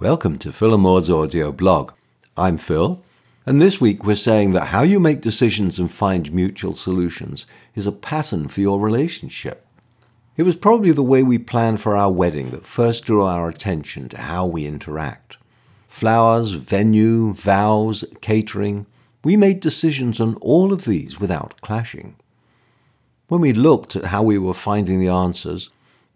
Welcome to Phil and Maud's audio blog. I'm Phil, and this week we're saying that how you make decisions and find mutual solutions is a pattern for your relationship. It was probably the way we planned for our wedding that first drew our attention to how we interact. Flowers, venue, vows, catering, we made decisions on all of these without clashing. When we looked at how we were finding the answers,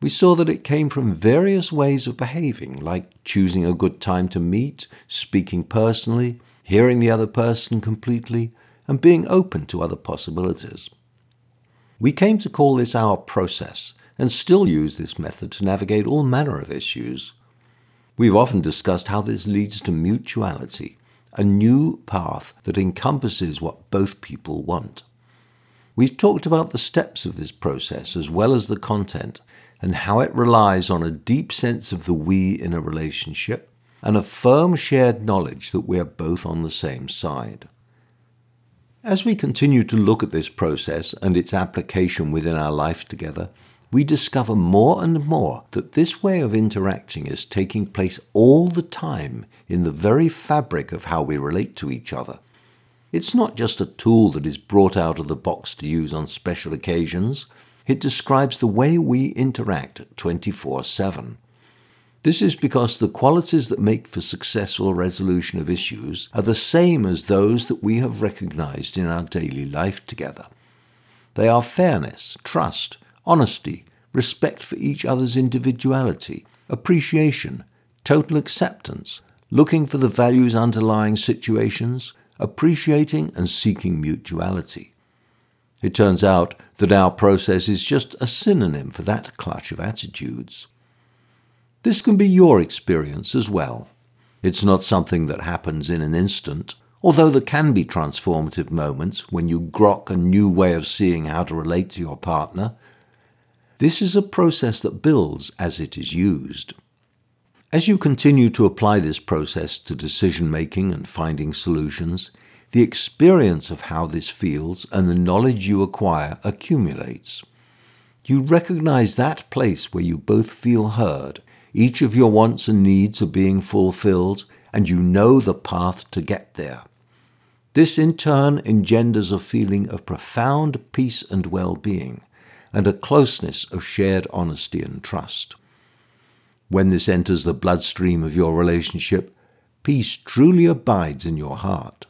we saw that it came from various ways of behaving, like choosing a good time to meet, speaking personally, hearing the other person completely, and being open to other possibilities. We came to call this our process, and still use this method to navigate all manner of issues. We've often discussed how this leads to mutuality, a new path that encompasses what both people want. We've talked about the steps of this process as well as the content and how it relies on a deep sense of the we in a relationship and a firm shared knowledge that we're both on the same side. As we continue to look at this process and its application within our life together, we discover more and more that this way of interacting is taking place all the time in the very fabric of how we relate to each other. It's not just a tool that is brought out of the box to use on special occasions, it describes the way we interact 24 7. This is because the qualities that make for successful resolution of issues are the same as those that we have recognized in our daily life together. They are fairness, trust, honesty, respect for each other's individuality, appreciation, total acceptance, looking for the values underlying situations, appreciating and seeking mutuality. It turns out that our process is just a synonym for that clutch of attitudes. This can be your experience as well. It's not something that happens in an instant, although there can be transformative moments when you grok a new way of seeing how to relate to your partner. This is a process that builds as it is used. As you continue to apply this process to decision making and finding solutions, the experience of how this feels and the knowledge you acquire accumulates. You recognize that place where you both feel heard, each of your wants and needs are being fulfilled, and you know the path to get there. This in turn engenders a feeling of profound peace and well being, and a closeness of shared honesty and trust. When this enters the bloodstream of your relationship, peace truly abides in your heart.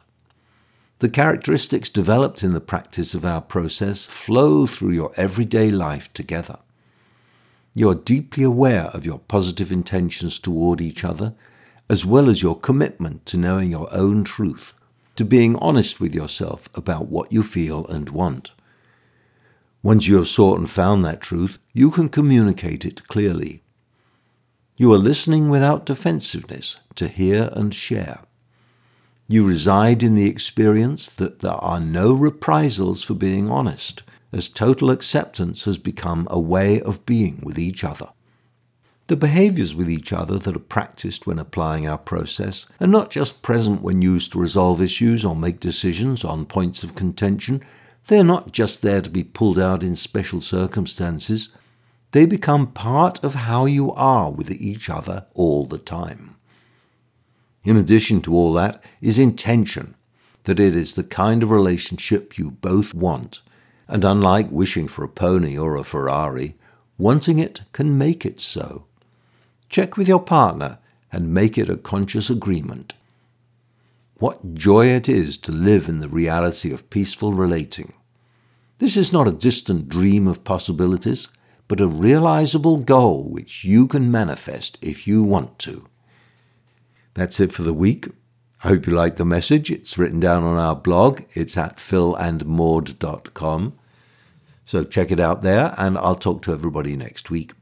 The characteristics developed in the practice of our process flow through your everyday life together. You are deeply aware of your positive intentions toward each other, as well as your commitment to knowing your own truth, to being honest with yourself about what you feel and want. Once you have sought and found that truth, you can communicate it clearly. You are listening without defensiveness to hear and share. You reside in the experience that there are no reprisals for being honest, as total acceptance has become a way of being with each other. The behaviors with each other that are practiced when applying our process are not just present when used to resolve issues or make decisions on points of contention. They are not just there to be pulled out in special circumstances. They become part of how you are with each other all the time in addition to all that, is intention, that it is the kind of relationship you both want. And unlike wishing for a pony or a Ferrari, wanting it can make it so. Check with your partner and make it a conscious agreement. What joy it is to live in the reality of peaceful relating. This is not a distant dream of possibilities, but a realizable goal which you can manifest if you want to. That's it for the week. I hope you like the message. It's written down on our blog. It's at philandmaud.com. So check it out there, and I'll talk to everybody next week.